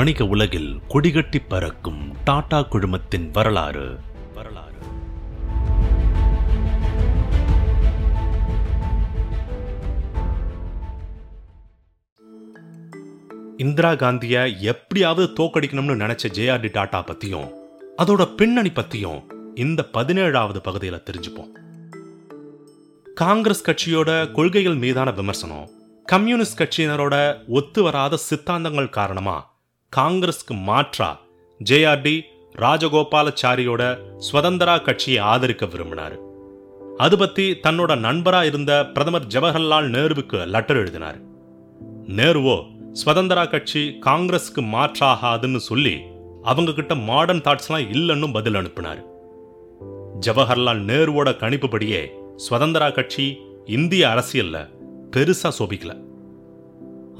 வணிக உலகில் கொடிகட்டி பறக்கும் டாடா குழுமத்தின் வரலாறு. வரலாறு இந்திரா காந்திய எப்படியாவது தோக்கடிக்கணும்னு நினைச்ச ஜேஆர்டி டாடா பத்தியும் அதோட பின்னணி பத்தியும் இந்த பதினேழாவது பகுதியில் தெரிஞ்சுப்போம். காங்கிரஸ் கட்சியோட கொள்கைகள் மீதான விமர்சனம் கம்யூனிஸ்ட் கட்சியினரோட ஒத்து வராத சித்தாந்தங்கள் காரணமா காங்கிரஸ்க்கு மாற்றா ஜேஆர்டி ராஜகோபாலச்சாரியோட சுதந்திரா கட்சியை ஆதரிக்க விரும்பினார். அது பத்தி தன்னோட நண்பரா இருந்த பிரதமர் ஜவஹர்லால் நேருவுக்கு லெட்டர் எழுதினார். நேருவோ சுதந்திரா கட்சி காங்கிரஸ்க்கு மாற்றாகாதுன்னு சொல்லி அவங்க கிட்ட மாடர்ன் தாட்ஸ்லாம் இல்லைன்னு பதில் அனுப்பினார். ஜவஹர்லால் நேருவோட கணிப்புப்படியே சுதந்திரா கட்சி இந்திய அரசியல்ல பெருசா சோபிக்கல.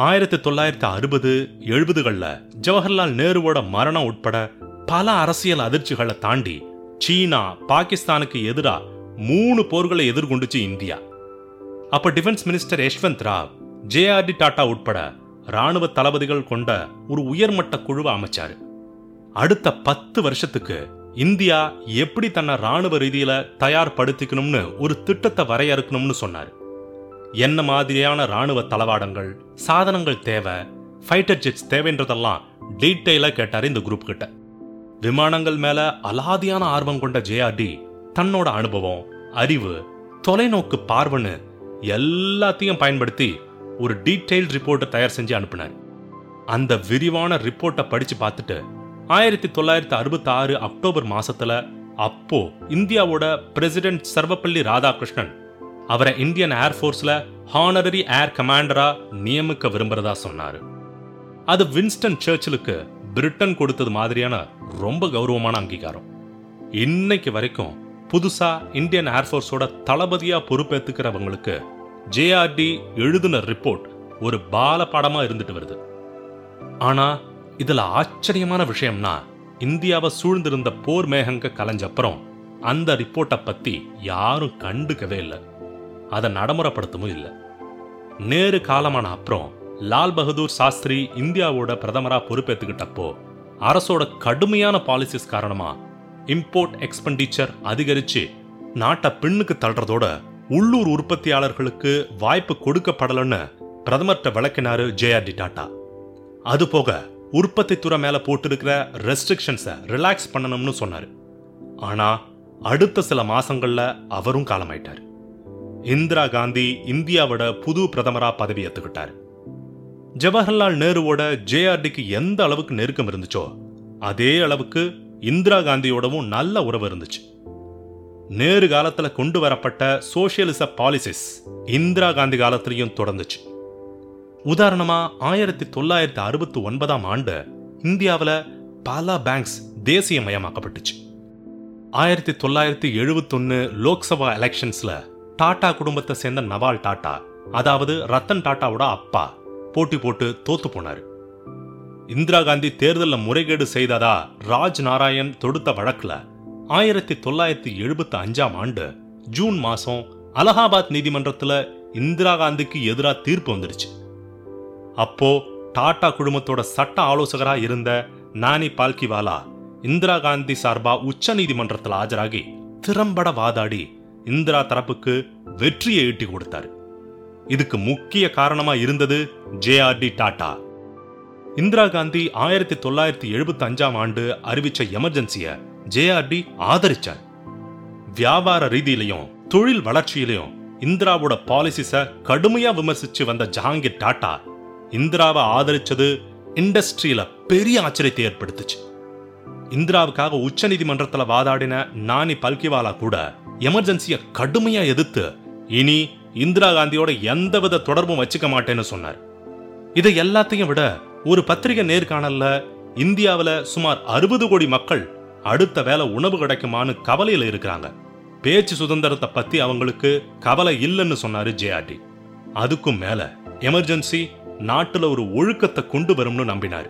ஆயிரத்தி தொள்ளாயிரத்தி அறுபது எழுபதுகளில் ஜவஹர்லால் நேருவோட மரணம் உட்பட பல அரசியல் அதிர்ச்சிகளை தாண்டி சீனா பாகிஸ்தானுக்கு எதிரா மூணு போர்களை எதிர்கொண்டுச்சு இந்தியா. அப்ப defence minister Yashwant Rao JRD Tata உட்பட ராணுவ தளபதிகள் கொண்ட ஒரு உயர்மட்ட குழுவை அமைச்சாரு. அடுத்த பத்து வருஷத்துக்கு இந்தியா எப்படி தன்னை ராணுவ ரீதியில தயார்படுத்திக்கணும்னு ஒரு திட்டத்தை வரையறுக்கணும்னு சொன்னார். என்ன மாதிரியான ராணுவ தளவாடங்கள் சாதனங்கள் தேவை ஃபைட்டர் ஜெட்ஸ் தேவைன்றதெல்லாம் டீட்டெயிலாக கேட்டார் இந்த குரூப் கிட்ட. விமானங்கள் மேல அலாதியான ஆர்வம் கொண்ட ஜேஆர்டி தன்னோட அனுபவம் அறிவு தொலைநோக்கு பார்வைன்னு எல்லாத்தையும் பயன்படுத்தி ஒரு டீட்டெயில் ரிப்போர்ட்டை தயார் செஞ்சு அனுப்பினார். அந்த விரிவான ரிப்போர்ட்டை படிச்சு பார்த்துட்டு ஆயிரத்தி தொள்ளாயிரத்தி அறுபத்தாறு அக்டோபர் மாசத்துல அப்போ இந்தியாவோட பிரசிடென்ட் சர்வப்பள்ளி ராதாகிருஷ்ணன் அவரை இந்தியன் ஏர்ஃபோர்ஸில் ஹானரரி ஏர் கமாண்டராக நியமிக்க விரும்புறதா சொன்னார். அது வின்ஸ்டன் சர்ச்சிலுக்கு பிரிட்டன் கொடுத்தது மாதிரியான ரொம்ப கௌரவமான அங்கீகாரம். இன்னைக்கு வரைக்கும் புதுசாக இந்தியன் ஏர்ஃபோர்ஸோட தளபதியாக பொறுப்பேற்றுக்கிறவங்களுக்கு ஜேஆர்டி எழுதின ரிப்போர்ட் ஒரு பால படமா இருந்துட்டு வருது. ஆனால் இதில் ஆச்சரியமான விஷயம்னா இந்தியாவை சூழ்ந்திருந்த போர் மேகங்க கலைஞ்சப்புறம் அந்த ரிப்போர்ட்டை பற்றி யாரும் கண்டுக்கவே இல்லை. அதை நடைமுறைப்படுத்தவும் இல்லை. நேரு காலமான அப்புறம் லால் பகதூர் சாஸ்திரி இந்தியாவோட பிரதமரா பொறுப்பேற்றுக்கிட்டப்போ அரசோட கடுமையான பாலிசிஸ் காரணமா இம்போர்ட் எக்ஸ்பெண்டிச்சர் அதிகரிச்சு நாட்டை பின்னுக்கு தள்ளுறதோட உள்ளூர் உற்பத்தியாளர்களுக்கு வாய்ப்பு கொடுக்கப்படலைன்னு பிரதமர்கிட்ட விளக்கினாரு ஜேஆர்டி டாட்டா. அது போக உற்பத்தி துறை மேல போட்டிருக்கிற ரெஸ்ட்ரிக்ஷன்ஸை ரிலாக்ஸ் பண்ணணும்னு சொன்னாரு. ஆனா அடுத்த சில மாசங்கள்ல அவரும் காலமாயிட்டார். இந்திரா காந்தி இந்தியாவோட புது பிரதமரா பதவி ஏற்றுக்கிட்டார் ஜவஹர்லால் நேருவோட ஜேஆர்டிக்கு எந்த அளவுக்கு நெருக்கம் இருந்துச்சோ அதே அளவுக்கு இந்திரா காந்தியோடவும் நல்ல உறவு இருந்துச்சு. நேரு காலத்துல கொண்டு வரப்பட்ட சோசியலிச பாலிசிஸ் இந்திரா காந்தி காலத்திலையும் தொடர்ந்துச்சு. உதாரணமா ஆயிரத்தி தொள்ளாயிரத்தி அறுபத்தி ஒன்பதாம் ஆண்டு இந்தியாவில் பல பேங்க்ஸ் தேசியமயமாக்கப்பட்டுச்சு. ஆயிரத்தி தொள்ளாயிரத்தி எழுபத்தொன்னு லோக்சபா எலெக்ஷன்ஸில் டாடா குடும்பத்தை சேர்ந்த நவால் டாடா அதாவது ரத்தன் டாட்டாவோட அப்பா போட்டி போட்டு தோத்து போனாரு. இந்திரா காந்தி தேர்தலில் முறைகேடு செய்ததா ராஜ் நாராயண் தொடுத்த வழக்குல ஆயிரத்தி தொள்ளாயிரத்தி எழுபத்தி அஞ்சாம் ஆண்டு ஜூன் மாசம் அலகாபாத் நீதிமன்றத்துல இந்திரா காந்திக்கு எதிராக தீர்ப்பு வந்துடுச்சு. அப்போ டாடா குழுமத்தோட சட்ட ஆலோசகரா இருந்த நானி பால்கிவாலா இந்திரா காந்தி சார்பா உச்ச நீதிமன்றத்தில் ஆஜராகி திறம்பட வாதாடி இந்திரா தரப்புக்கு வெற்றியை ஈட்டி கொடுத்தாரு. இதுக்கு முக்கிய காரணமா இருந்தது ஜேஆர்டி டாடா இந்திரா காந்தி ஆயிரத்தி தொள்ளாயிரத்தி எழுபத்தி அஞ்சாம் ஆண்டு அறிவிச்ச எமர்ஜென்சிய ஜேஆர்டி ஆதரிச்சார். வியாபார ரீதியிலையும் தொழில் வளர்ச்சியிலையும் இந்திராவோட பாலிசிஸ கடுமையா விமர்சிச்சு வந்த ஜஹாங்கீர் டாடா இந்திராவை ஆதரிச்சது இண்டஸ்ட்ரியில பெரிய ஆச்சரியத்தை ஏற்படுத்துச்சு. இந்திராவுக்காக உச்ச நீதிமன்றத்துல வாதாடின நானி பல்கிவாலா கூட எமர்ஜென்சியை கடுமையா எதிர்த்து இனி இந்திரா காந்தியோட எந்தவித தொடர்பும் வச்சுக்க மாட்டேன்னு சொன்னார். இதை எல்லாத்தையும் விட ஒரு பத்திரிகை நேர்காணல்ல இந்தியாவில் சுமார் அறுபது கோடி மக்கள் அடுத்த வேலை உணவு கிடைக்குமான்னு கவலையில் இருக்கிறாங்க. பேச்சு சுதந்திரத்தை பத்தி அவங்களுக்கு கவலை இல்லைன்னு சொன்னாரு ஜேஆர்டி அதுக்கும் மேல எமர்ஜென்சி நாட்டுல ஒரு ஒழுக்கத்தை கொண்டு வரும்னு நம்பினார்.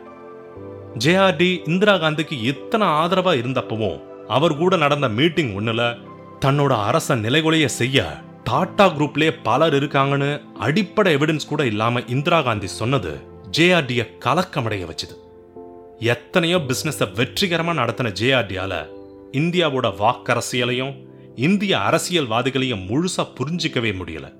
ஜேஆர்டி இந்திரா காந்திக்கு இத்தனை ஆதரவா இருந்தப்பவும் அவர் கூட நடந்த மீட்டிங் ஒண்ணுல தன்னோட அரச நிலைகுலைய செய்ய டாடா குரூப்லே பலர் இருக்காங்கன்னு அடிப்படை எவிடன்ஸ் கூட இல்லாம இந்திரா காந்தி சொன்னது ஜேஆர்டிய கலக்கமடைய வச்சது. எத்தனையோ பிஸ்னஸை வெற்றிகரமா நடத்தின ஜேஆர்டியால இந்தியாவோட வாக்கரசியலையும் இந்திய அரசியல்வாதிகளையும் முழுசா புரிஞ்சிக்கவே முடியல.